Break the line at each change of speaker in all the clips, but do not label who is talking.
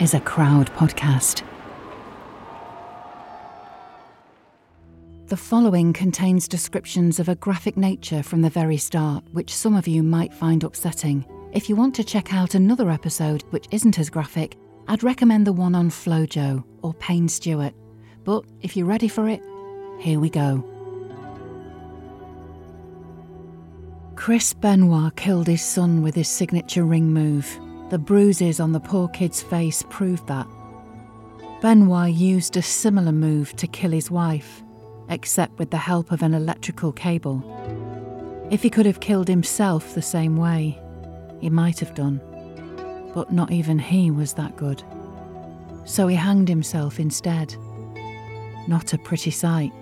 is a crowd podcast. The following contains descriptions of a graphic nature from the very start, which some of you might find upsetting. If you want to check out another episode which isn't as graphic, I'd recommend the one on Flojo or Payne Stewart. But if you're ready for it, here we go. Chris Benoit killed his son with his signature ring move. The bruises on the poor kid's face proved that. Benoit used a similar move to kill his wife, except with the help of an electrical cable. If he could have killed himself the same way, he might have done. But not even he was that good. So he hanged himself instead. Not a pretty sight.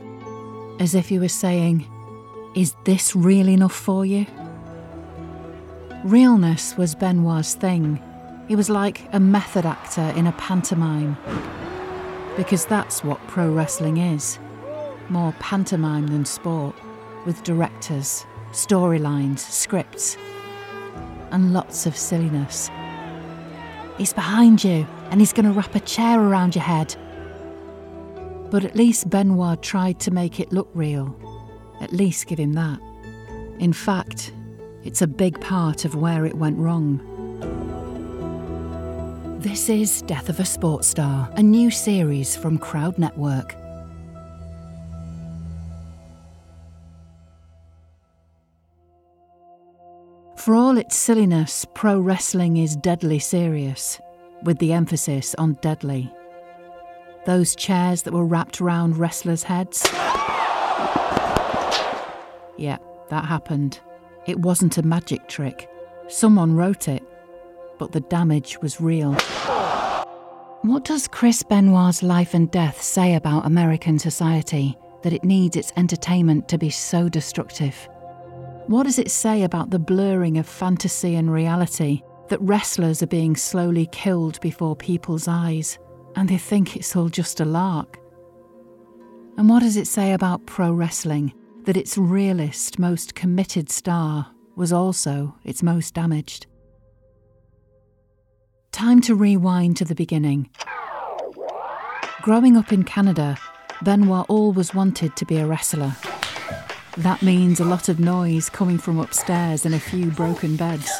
As if he was saying, Is this real enough for you? Realness was Benoit's thing. He was like a method actor in a pantomime. Because that's what pro wrestling is more pantomime than sport, with directors, storylines, scripts, and lots of silliness. He's behind you, and he's going to wrap a chair around your head. But at least Benoit tried to make it look real. At least give him that. In fact, it's a big part of where it went wrong. This is Death of a Sports Star, a new series from Crowd Network. For all its silliness, pro wrestling is deadly serious, with the emphasis on deadly. Those chairs that were wrapped around wrestlers' heads? Yeah, that happened. It wasn't a magic trick. Someone wrote it, but the damage was real. What does Chris Benoit's life and death say about American society that it needs its entertainment to be so destructive? What does it say about the blurring of fantasy and reality that wrestlers are being slowly killed before people's eyes and they think it's all just a lark? And what does it say about pro wrestling that its realest, most committed star was also its most damaged? Time to rewind to the beginning. Growing up in Canada, Benoit always wanted to be a wrestler. That means a lot of noise coming from upstairs and a few broken beds.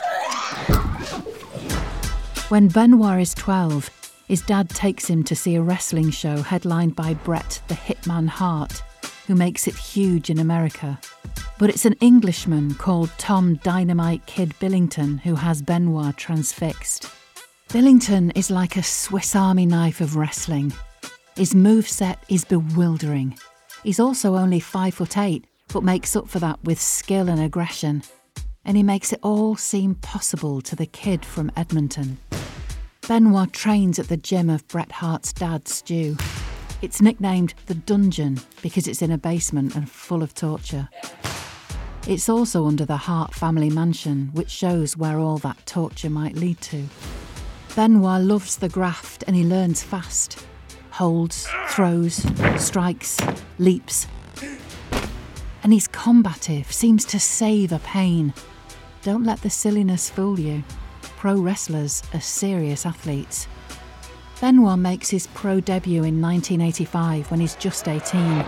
When Benoit is 12, his dad takes him to see a wrestling show headlined by Bret the Hitman Hart, who makes it huge in America. But it's an Englishman called Tom Dynamite Kid Billington who has Benoit transfixed. Billington is like a Swiss Army knife of wrestling. His moveset is bewildering. He's also only five foot eight but makes up for that with skill and aggression. And he makes it all seem possible to the kid from Edmonton. Benoit trains at the gym of Bret Hart's dad, Stu. It's nicknamed the Dungeon because it's in a basement and full of torture. It's also under the Hart family mansion, which shows where all that torture might lead to. Benoit loves the graft and he learns fast. Holds, throws, strikes, leaps, and he's combative, seems to savour pain. Don't let the silliness fool you. Pro wrestlers are serious athletes. Benoit makes his pro debut in 1985 when he's just 18.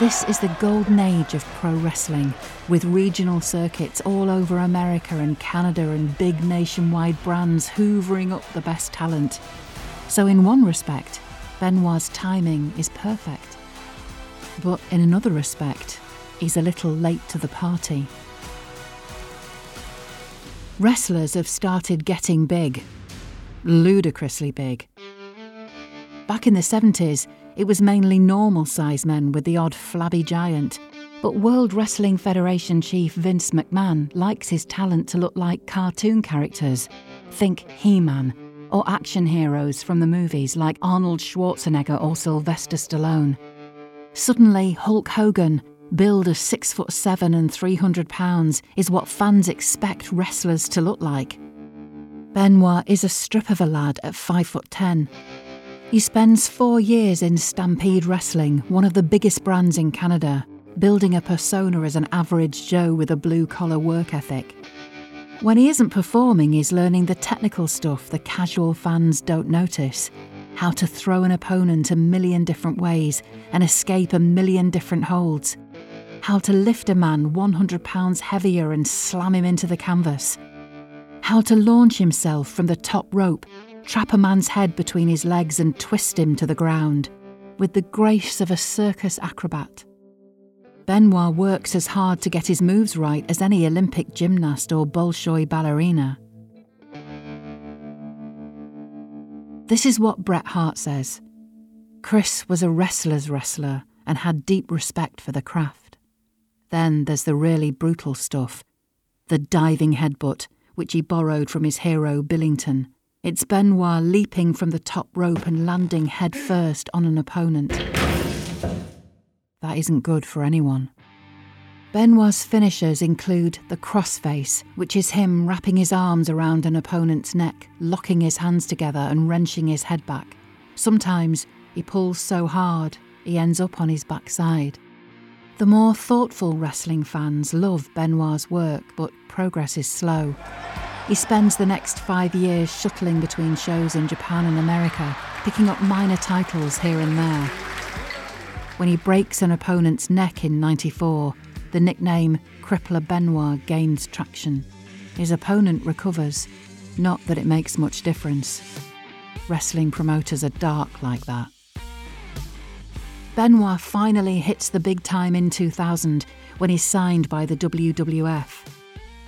This is the golden age of pro wrestling, with regional circuits all over America and Canada and big nationwide brands hoovering up the best talent. So, in one respect, Benoit's timing is perfect. But in another respect, he's a little late to the party. Wrestlers have started getting big, ludicrously big. Back in the 70s, it was mainly normal sized men with the odd flabby giant. But World Wrestling Federation chief Vince McMahon likes his talent to look like cartoon characters. Think He Man, or action heroes from the movies like Arnold Schwarzenegger or Sylvester Stallone. Suddenly, Hulk Hogan, billed as six foot seven and 300 pounds, is what fans expect wrestlers to look like. Benoit is a strip of a lad at five foot ten. He spends four years in Stampede Wrestling, one of the biggest brands in Canada, building a persona as an average Joe with a blue collar work ethic. When he isn't performing, he's learning the technical stuff the casual fans don't notice how to throw an opponent a million different ways and escape a million different holds, how to lift a man 100 pounds heavier and slam him into the canvas, how to launch himself from the top rope, trap a man's head between his legs and twist him to the ground, with the grace of a circus acrobat. Benoit works as hard to get his moves right as any Olympic gymnast or Bolshoi ballerina. This is what Bret Hart says Chris was a wrestler's wrestler and had deep respect for the craft. Then there's the really brutal stuff the diving headbutt, which he borrowed from his hero Billington. It's Benoit leaping from the top rope and landing headfirst on an opponent. That isn't good for anyone. Benoit's finishers include the crossface, which is him wrapping his arms around an opponent's neck, locking his hands together and wrenching his head back. Sometimes he pulls so hard he ends up on his backside. The more thoughtful wrestling fans love Benoit's work, but progress is slow. He spends the next five years shuttling between shows in Japan and America, picking up minor titles here and there. When he breaks an opponent's neck in 94, the nickname Crippler Benoit gains traction. His opponent recovers, not that it makes much difference. Wrestling promoters are dark like that. Benoit finally hits the big time in 2000 when he's signed by the WWF.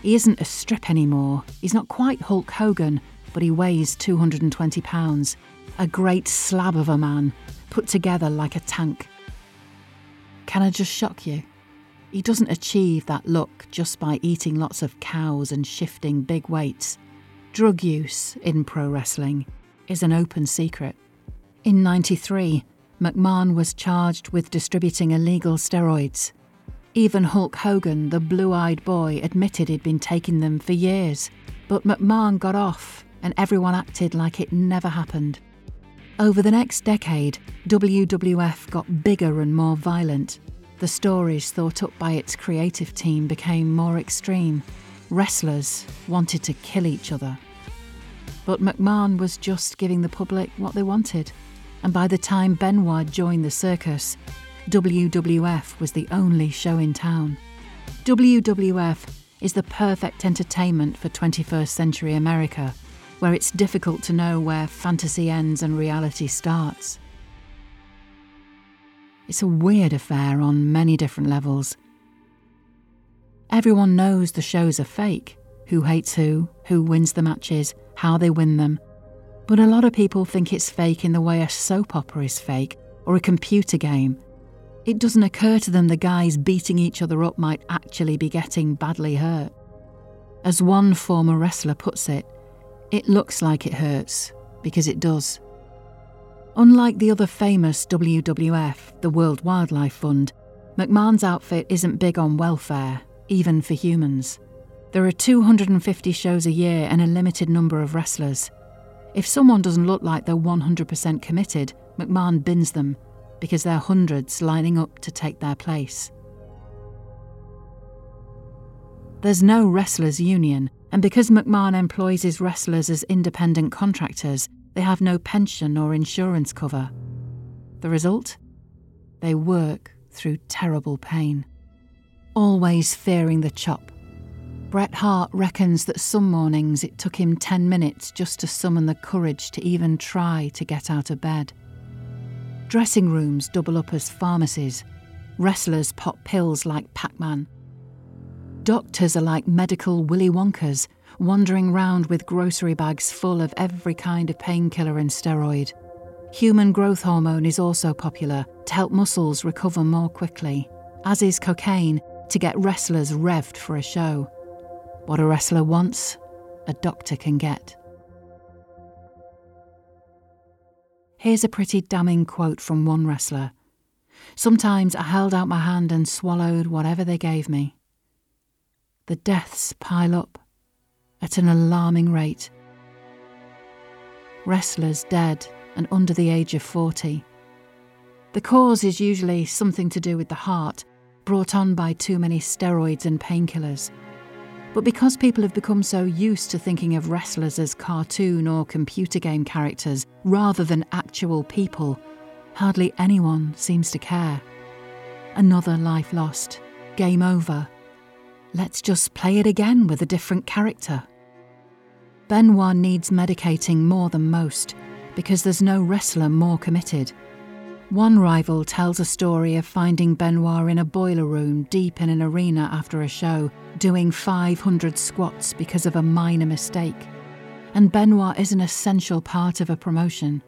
He isn't a strip anymore. He's not quite Hulk Hogan, but he weighs 220 pounds. A great slab of a man, put together like a tank. Can I just shock you? He doesn't achieve that look just by eating lots of cows and shifting big weights. Drug use in pro wrestling is an open secret. In 93, McMahon was charged with distributing illegal steroids. Even Hulk Hogan, the blue eyed boy, admitted he'd been taking them for years. But McMahon got off, and everyone acted like it never happened. Over the next decade, WWF got bigger and more violent. The stories thought up by its creative team became more extreme. Wrestlers wanted to kill each other. But McMahon was just giving the public what they wanted. And by the time Benoit joined the circus, WWF was the only show in town. WWF is the perfect entertainment for 21st century America where it's difficult to know where fantasy ends and reality starts. It's a weird affair on many different levels. Everyone knows the shows are fake who hates who, who wins the matches, how they win them. But a lot of people think it's fake in the way a soap opera is fake or a computer game. It doesn't occur to them the guys beating each other up might actually be getting badly hurt. As one former wrestler puts it, it looks like it hurts, because it does. Unlike the other famous WWF, the World Wildlife Fund, McMahon's outfit isn't big on welfare, even for humans. There are 250 shows a year and a limited number of wrestlers. If someone doesn't look like they're 100% committed, McMahon bins them, because there are hundreds lining up to take their place. There's no wrestlers' union, and because McMahon employs his wrestlers as independent contractors, they have no pension or insurance cover. The result? They work through terrible pain, always fearing the chop. Bret Hart reckons that some mornings it took him 10 minutes just to summon the courage to even try to get out of bed. Dressing rooms double up as pharmacies. Wrestlers pop pills like Pac Man Doctors are like medical Willy Wonkas, wandering round with grocery bags full of every kind of painkiller and steroid. Human growth hormone is also popular to help muscles recover more quickly, as is cocaine to get wrestlers revved for a show. What a wrestler wants, a doctor can get. Here's a pretty damning quote from one wrestler Sometimes I held out my hand and swallowed whatever they gave me. The deaths pile up at an alarming rate. Wrestlers dead and under the age of 40. The cause is usually something to do with the heart, brought on by too many steroids and painkillers. But because people have become so used to thinking of wrestlers as cartoon or computer game characters rather than actual people, hardly anyone seems to care. Another life lost. Game over. Let's just play it again with a different character. Benoit needs medicating more than most because there's no wrestler more committed. One rival tells a story of finding Benoit in a boiler room deep in an arena after a show, doing 500 squats because of a minor mistake. And Benoit is an essential part of a promotion.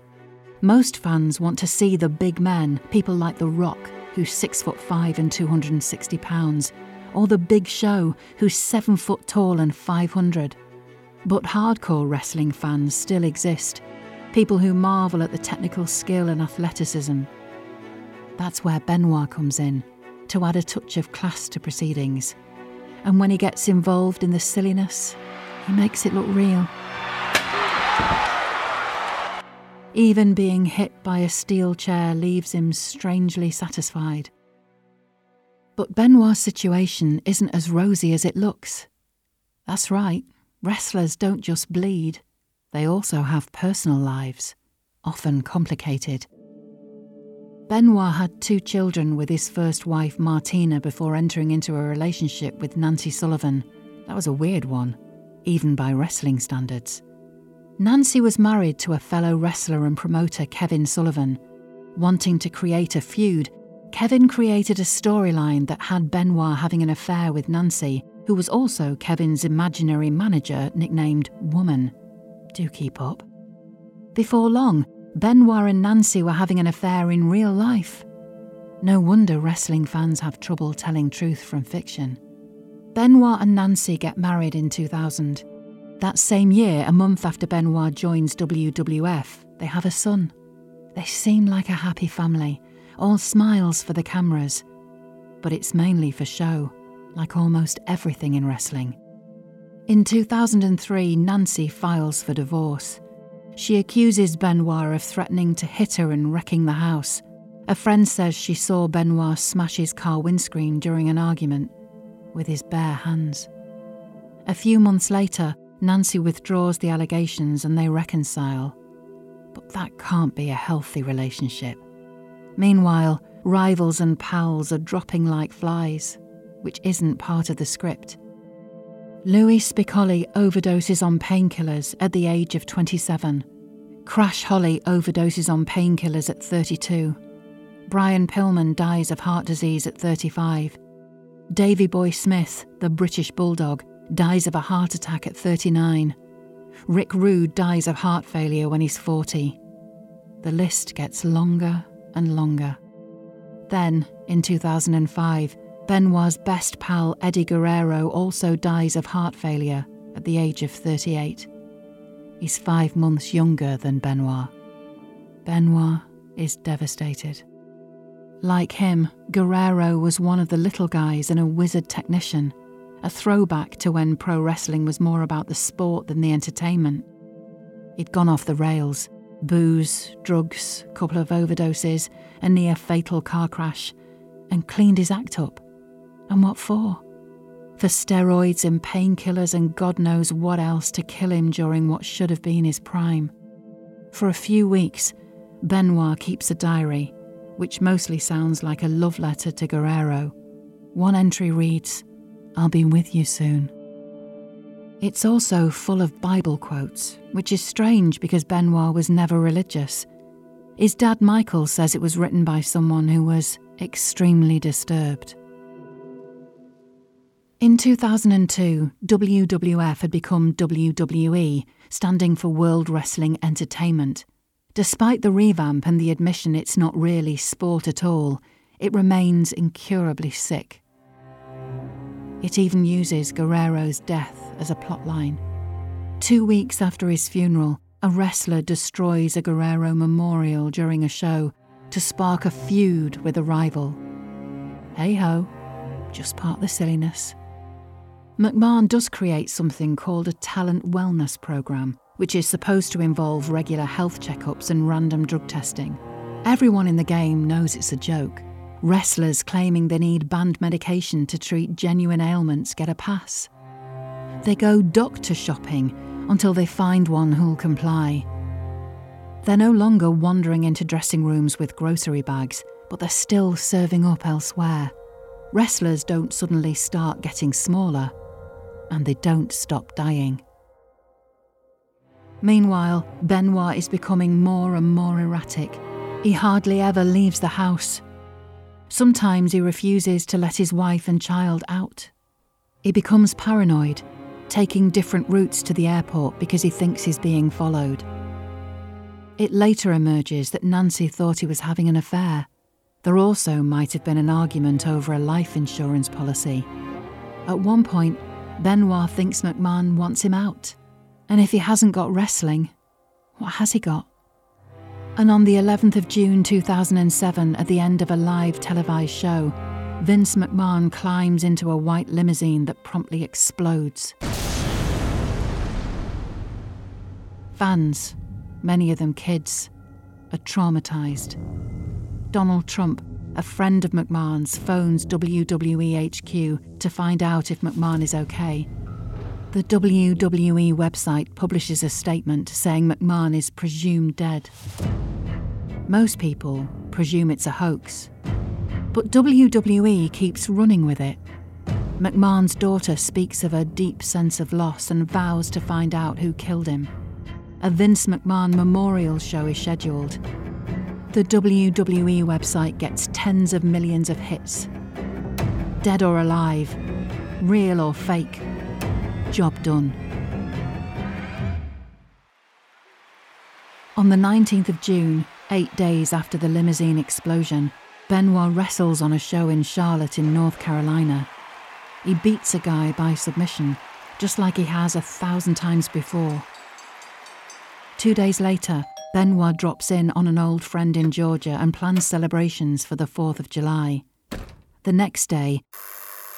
Most fans want to see the big men, people like The Rock, who's 6 foot 5 and 260 pounds, or The Big Show, who's 7 foot tall and 500. But hardcore wrestling fans still exist, people who marvel at the technical skill and athleticism. That's where Benoit comes in, to add a touch of class to proceedings. And when he gets involved in the silliness, he makes it look real. Even being hit by a steel chair leaves him strangely satisfied. But Benoit's situation isn't as rosy as it looks. That's right, wrestlers don't just bleed, they also have personal lives, often complicated. Benoit had two children with his first wife, Martina, before entering into a relationship with Nancy Sullivan. That was a weird one, even by wrestling standards. Nancy was married to a fellow wrestler and promoter, Kevin Sullivan. Wanting to create a feud, Kevin created a storyline that had Benoit having an affair with Nancy, who was also Kevin's imaginary manager, nicknamed Woman do keep up. Before long, Benoit and Nancy were having an affair in real life. No wonder wrestling fans have trouble telling truth from fiction. Benoit and Nancy get married in 2000. That same year, a month after Benoit joins WWF, they have a son. They seem like a happy family, all smiles for the cameras. But it's mainly for show, like almost everything in wrestling. In 2003, Nancy files for divorce. She accuses Benoit of threatening to hit her and wrecking the house. A friend says she saw Benoit smash his car windscreen during an argument with his bare hands. A few months later, Nancy withdraws the allegations and they reconcile. But that can't be a healthy relationship. Meanwhile, rivals and pals are dropping like flies, which isn't part of the script. Louie Spicolli overdoses on painkillers at the age of 27. Crash Holly overdoses on painkillers at 32. Brian Pillman dies of heart disease at 35. Davy Boy Smith, the British Bulldog, dies of a heart attack at 39. Rick Rude dies of heart failure when he's 40. The list gets longer and longer. Then, in 2005, Benoit's best pal Eddie Guerrero also dies of heart failure at the age of 38. He's five months younger than Benoit. Benoit is devastated. Like him, Guerrero was one of the little guys and a wizard technician, a throwback to when pro wrestling was more about the sport than the entertainment. He'd gone off the rails booze, drugs, couple of overdoses, a near fatal car crash, and cleaned his act up. And what for? For steroids and painkillers and God knows what else to kill him during what should have been his prime. For a few weeks, Benoit keeps a diary, which mostly sounds like a love letter to Guerrero. One entry reads, I'll be with you soon. It's also full of Bible quotes, which is strange because Benoit was never religious. His dad Michael says it was written by someone who was extremely disturbed. In 2002, WWF had become WWE, standing for World Wrestling Entertainment. Despite the revamp and the admission it's not really sport at all, it remains incurably sick. It even uses Guerrero's death as a plotline. Two weeks after his funeral, A wrestler destroys a Guerrero memorial during a show to spark a feud with a rival. Hey ho, just part the silliness. McMahon does create something called a talent wellness program, which is supposed to involve regular health checkups and random drug testing. Everyone in the game knows it's a joke. Wrestlers claiming they need banned medication to treat genuine ailments get a pass. They go doctor shopping until they find one who'll comply. They're no longer wandering into dressing rooms with grocery bags, but they're still serving up elsewhere. Wrestlers don't suddenly start getting smaller, and they don't stop dying. Meanwhile, Benoit is becoming more and more erratic. He hardly ever leaves the house. Sometimes he refuses to let his wife and child out. He becomes paranoid, taking different routes to the airport because he thinks he's being followed. It later emerges that Nancy thought he was having an affair. There also might have been an argument over a life insurance policy. At one point, Benoit thinks McMahon wants him out. And if he hasn't got wrestling, what has he got? And on the 11th of June 2007, at the end of a live televised show, Vince McMahon climbs into a white limousine that promptly explodes. Fans, many of them kids, are traumatised. Donald Trump, a friend of McMahon's, phones WWE HQ to find out if McMahon is okay. The WWE website publishes a statement saying McMahon is presumed dead. Most people presume it's a hoax, but WWE keeps running with it. McMahon's daughter speaks of a deep sense of loss and vows to find out who killed him. A Vince McMahon memorial show is scheduled. The WWE website gets tens of millions of hits. Dead or alive, real or fake, job done. On the 19th of June, eight days after the limousine explosion, Benoit wrestles on a show in Charlotte in North Carolina. He beats a guy by submission, just like he has a thousand times before. Two days later, Benoit drops in on an old friend in Georgia and plans celebrations for the 4th of July. The next day,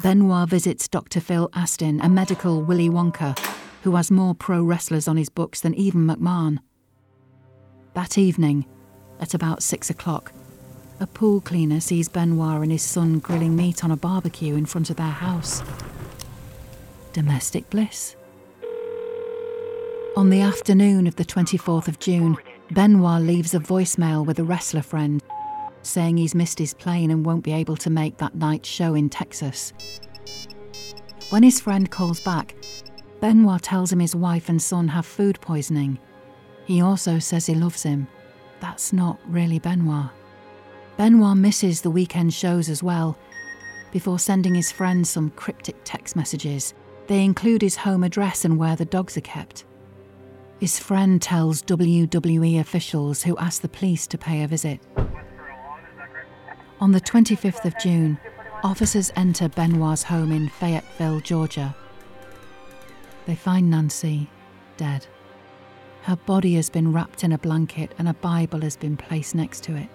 Benoit visits Dr. Phil Astin, a medical Willy Wonka, who has more pro wrestlers on his books than even McMahon. That evening, at about six o'clock, a pool cleaner sees Benoit and his son grilling meat on a barbecue in front of their house. Domestic bliss. On the afternoon of the 24th of June, Benoit leaves a voicemail with a wrestler friend saying he's missed his plane and won't be able to make that night's show in Texas. When his friend calls back, Benoit tells him his wife and son have food poisoning. He also says he loves him. That's not really Benoit. Benoit misses the weekend shows as well. Before sending his friend some cryptic text messages, they include his home address and where the dogs are kept. His friend tells WWE officials who ask the police to pay a visit. On the 25th of June, officers enter Benoit's home in Fayetteville, Georgia. They find Nancy dead. Her body has been wrapped in a blanket and a Bible has been placed next to it.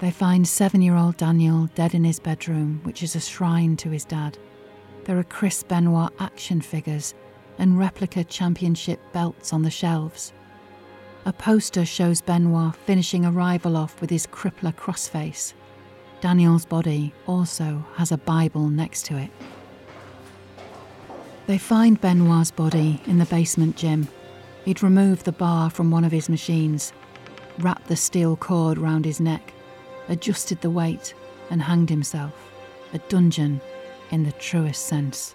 They find seven year old Daniel dead in his bedroom, which is a shrine to his dad. There are Chris Benoit action figures and replica championship belts on the shelves. A poster shows Benoit finishing a rival off with his crippler crossface. Daniel's body also has a Bible next to it. They find Benoit's body in the basement gym. He'd removed the bar from one of his machines, wrapped the steel cord round his neck, adjusted the weight, and hanged himself. A dungeon in the truest sense.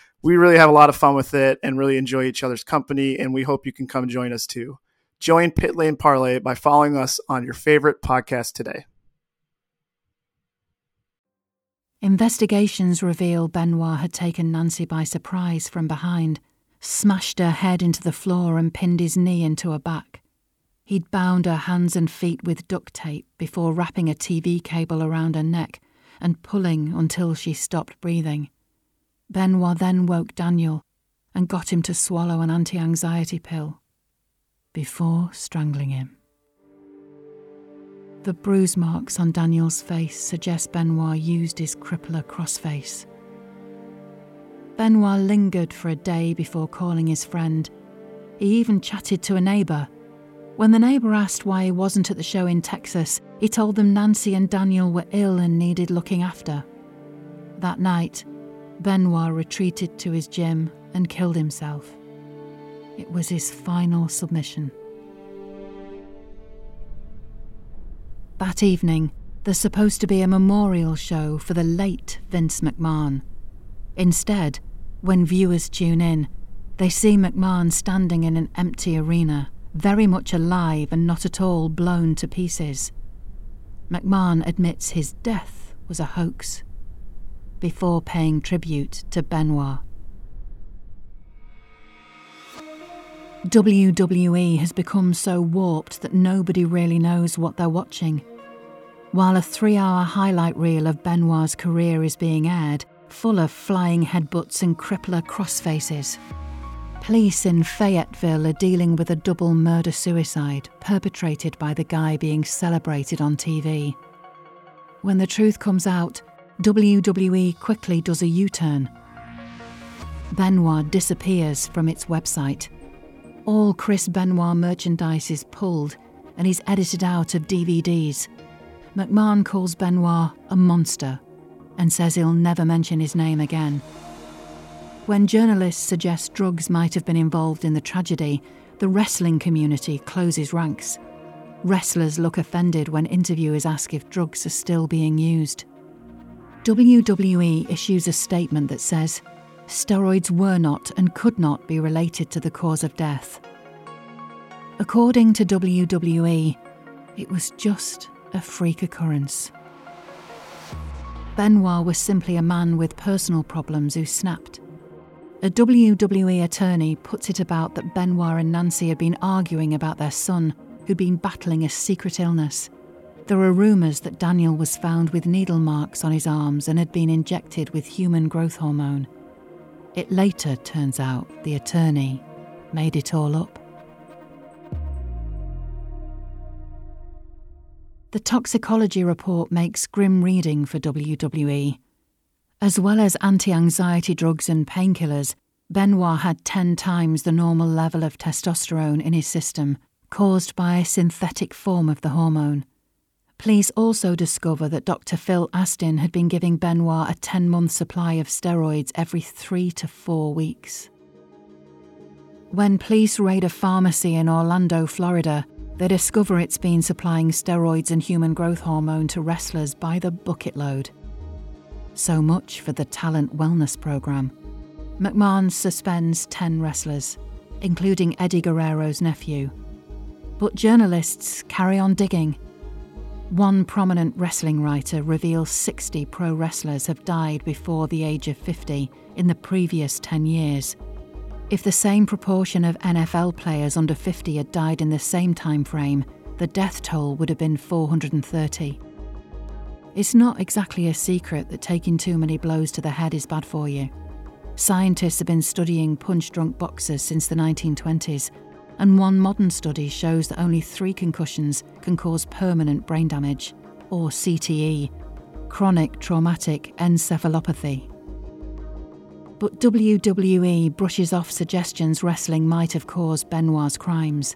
we really have a lot of fun with it and really enjoy each other's company. And we hope you can come join us too. Join Pit Lane Parlay by following us on your favorite podcast today.
Investigations reveal Benoit had taken Nancy by surprise from behind, smashed her head into the floor, and pinned his knee into her back. He'd bound her hands and feet with duct tape before wrapping a TV cable around her neck and pulling until she stopped breathing. Benoit then woke Daniel and got him to swallow an anti anxiety pill before strangling him. The bruise marks on Daniel's face suggest Benoit used his crippler crossface. Benoit lingered for a day before calling his friend. He even chatted to a neighbour. When the neighbour asked why he wasn't at the show in Texas, he told them Nancy and Daniel were ill and needed looking after. That night, Benoit retreated to his gym and killed himself. It was his final submission. That evening, there's supposed to be a memorial show for the late Vince McMahon. Instead, when viewers tune in, they see McMahon standing in an empty arena, very much alive and not at all blown to pieces. McMahon admits his death was a hoax before paying tribute to Benoit. WWE has become so warped that nobody really knows what they're watching. While a three hour highlight reel of Benoit's career is being aired, full of flying headbutts and crippler crossfaces. Police in Fayetteville are dealing with a double murder suicide perpetrated by the guy being celebrated on TV. When the truth comes out, WWE quickly does a U turn. Benoit disappears from its website all Chris Benoit merchandise is pulled and he's edited out of DVDs. McMahon calls Benoit a monster and says he'll never mention his name again. When journalists suggest drugs might have been involved in the tragedy, the wrestling community closes ranks. Wrestlers look offended when interviewers ask if drugs are still being used. WWE issues a statement that says steroids were not and could not be related to the cause of death. According to WWE, it was just a freak occurrence. Benoit was simply a man with personal problems who snapped. A WWE attorney puts it about that Benoit and Nancy had been arguing about their son, who'd been battling a secret illness. There are rumours that Daniel was found with needle marks on his arms and had been injected with human growth hormone. It later turns out the attorney made it all up. The toxicology report makes grim reading for WWE. As well as anti anxiety drugs and painkillers, Benoit had 10 times the normal level of testosterone in his system, caused by a synthetic form of the hormone. Police also discover that Dr. Phil Astin had been giving Benoit a 10 month supply of steroids every three to four weeks. When police raid a pharmacy in Orlando, Florida, they discover it's been supplying steroids and human growth hormone to wrestlers by the bucket load. So much for the talent wellness program. McMahon suspends 10 wrestlers, including Eddie Guerrero's nephew. But journalists carry on digging one prominent wrestling writer reveals 60 pro wrestlers have died before the age of 50 in the previous 10 years. If the same proportion of NFL players under 50 had died in the same time frame, the death toll would have been 430. It's not exactly a secret that taking too many blows to the head is bad for you. Scientists have been studying punch drunk boxers since the 1920s and one modern study shows that only three concussions can cause permanent brain damage, or CTE, chronic traumatic encephalopathy. But WWE brushes off suggestions wrestling might have caused Benoit's crimes.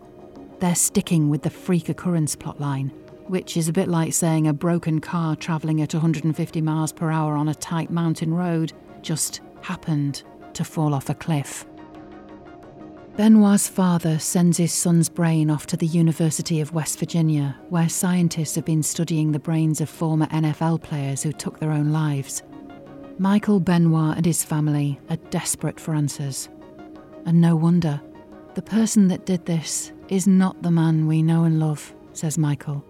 They're sticking with the freak occurrence plotline, which is a bit like saying a broken car travelling at 150 miles per hour on a tight mountain road just happened to fall off a cliff. Benoit's father sends his son's brain off to the University of West Virginia, where scientists have been studying the brains of former NFL players who took their own lives. Michael Benoit and his family are desperate for answers. And no wonder. The person that did this is not the man we know and love, says Michael.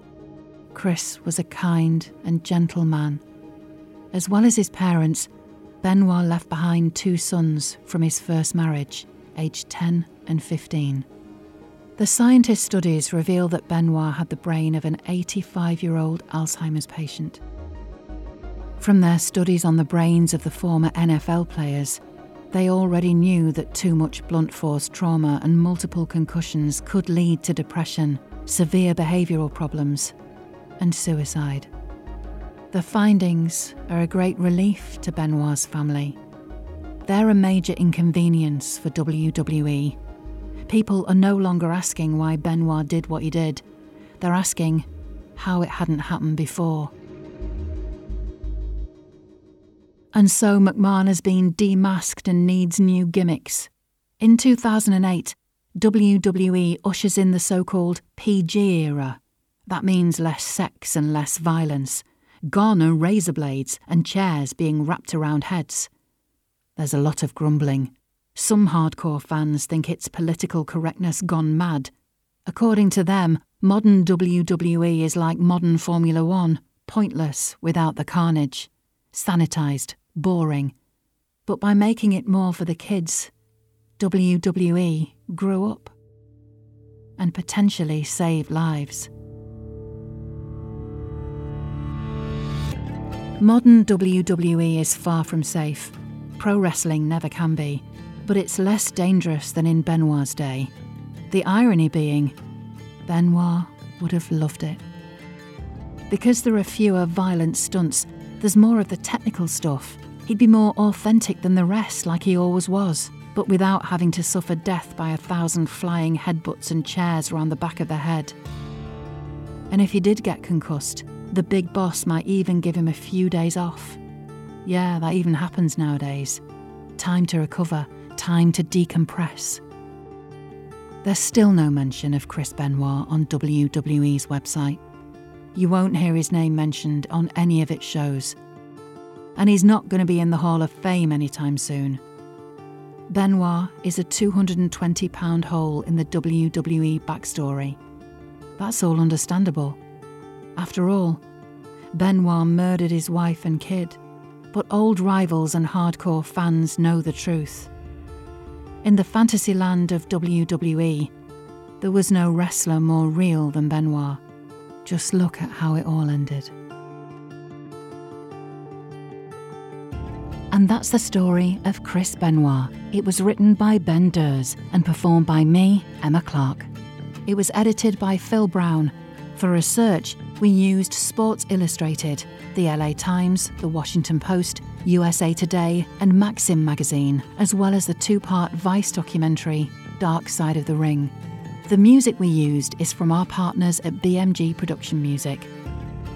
Chris was a kind and gentle man. As well as his parents, Benoit left behind two sons from his first marriage, aged 10 and 15. The scientist studies reveal that Benoit had the brain of an 85 year old Alzheimer's patient. From their studies on the brains of the former NFL players, they already knew that too much blunt force trauma and multiple concussions could lead to depression, severe behavioural problems, and suicide. The findings are a great relief to Benoit's family. They're a major inconvenience for WWE. People are no longer asking why Benoit did what he did, they're asking how it hadn't happened before. And so McMahon has been demasked and needs new gimmicks. In 2008, WWE ushers in the so called PG era. That means less sex and less violence. Gone are razor blades and chairs being wrapped around heads. There's a lot of grumbling. Some hardcore fans think it's political correctness gone mad. According to them, modern WWE is like modern Formula One pointless without the carnage, sanitised, boring. But by making it more for the kids, WWE grew up and potentially saved lives. Modern WWE is far from safe. Pro wrestling never can be, but it's less dangerous than in Benoit's day. The irony being, Benoit would have loved it. Because there are fewer violent stunts, there's more of the technical stuff He'd be more authentic than the rest, like he always was, but without having to suffer death by a thousand flying headbutts and chairs round the back of the head. And if he did get concussed, the big boss might even give him a few days off. Yeah, that even happens nowadays. Time to recover, time to decompress. There's still no mention of Chris Benoit on WWE's website. You won't hear his name mentioned on any of its shows, and he's not going to be in the Hall of Fame anytime soon. Benoit is a £220 hole in the WWE backstory. That's all understandable. After all, Benoit murdered his wife and kid, but old rivals and hardcore fans know the truth. In the fantasy land of WWE, there was no wrestler more real than Benoit. Just look at how it all ended. And that's the story of Chris Benoit. It was written by Ben Durs and performed by me, Emma Clark. It was edited by Phil Brown. For research, we used Sports Illustrated, the LA Times, the Washington Post, USA Today, and Maxim magazine, as well as the two part Vice documentary, Dark Side of the Ring. The music we used is from our partners at BMG Production Music.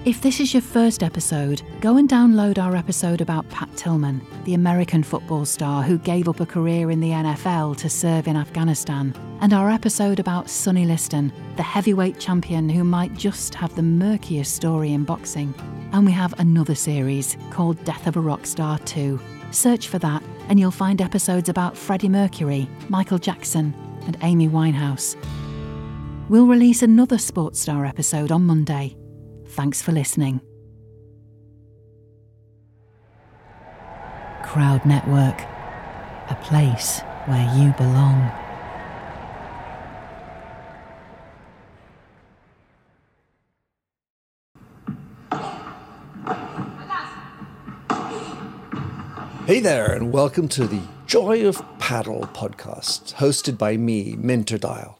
If this is your first episode, go and download our episode about Pat Tillman, the American football star who gave up a career in the NFL to serve in Afghanistan, and our episode about Sonny Liston, the heavyweight champion who might just have the murkiest story in boxing. And we have another series called Death of a Rock Star 2. Search for that, and you'll find episodes about Freddie Mercury, Michael Jackson, and Amy Winehouse. We'll release another Sports Star episode on Monday. Thanks for listening. Crowd Network, a place where you belong.
Hey there, and welcome to the Joy of Paddle podcast, hosted by me, Minter Dial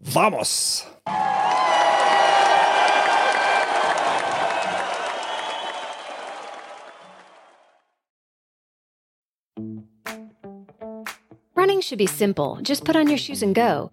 Vamos!
Running should be simple. Just put on your shoes and go.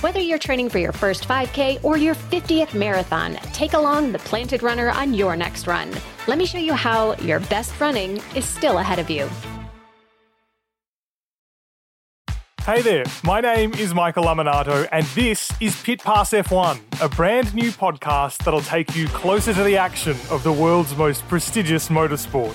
Whether you're training for your first 5K or your 50th marathon, take along the Planted Runner on your next run. Let me show you how your best running is still ahead of you.
Hey there, my name is Michael Lamonato, and this is Pit Pass F1, a brand new podcast that'll take you closer to the action of the world's most prestigious motorsport.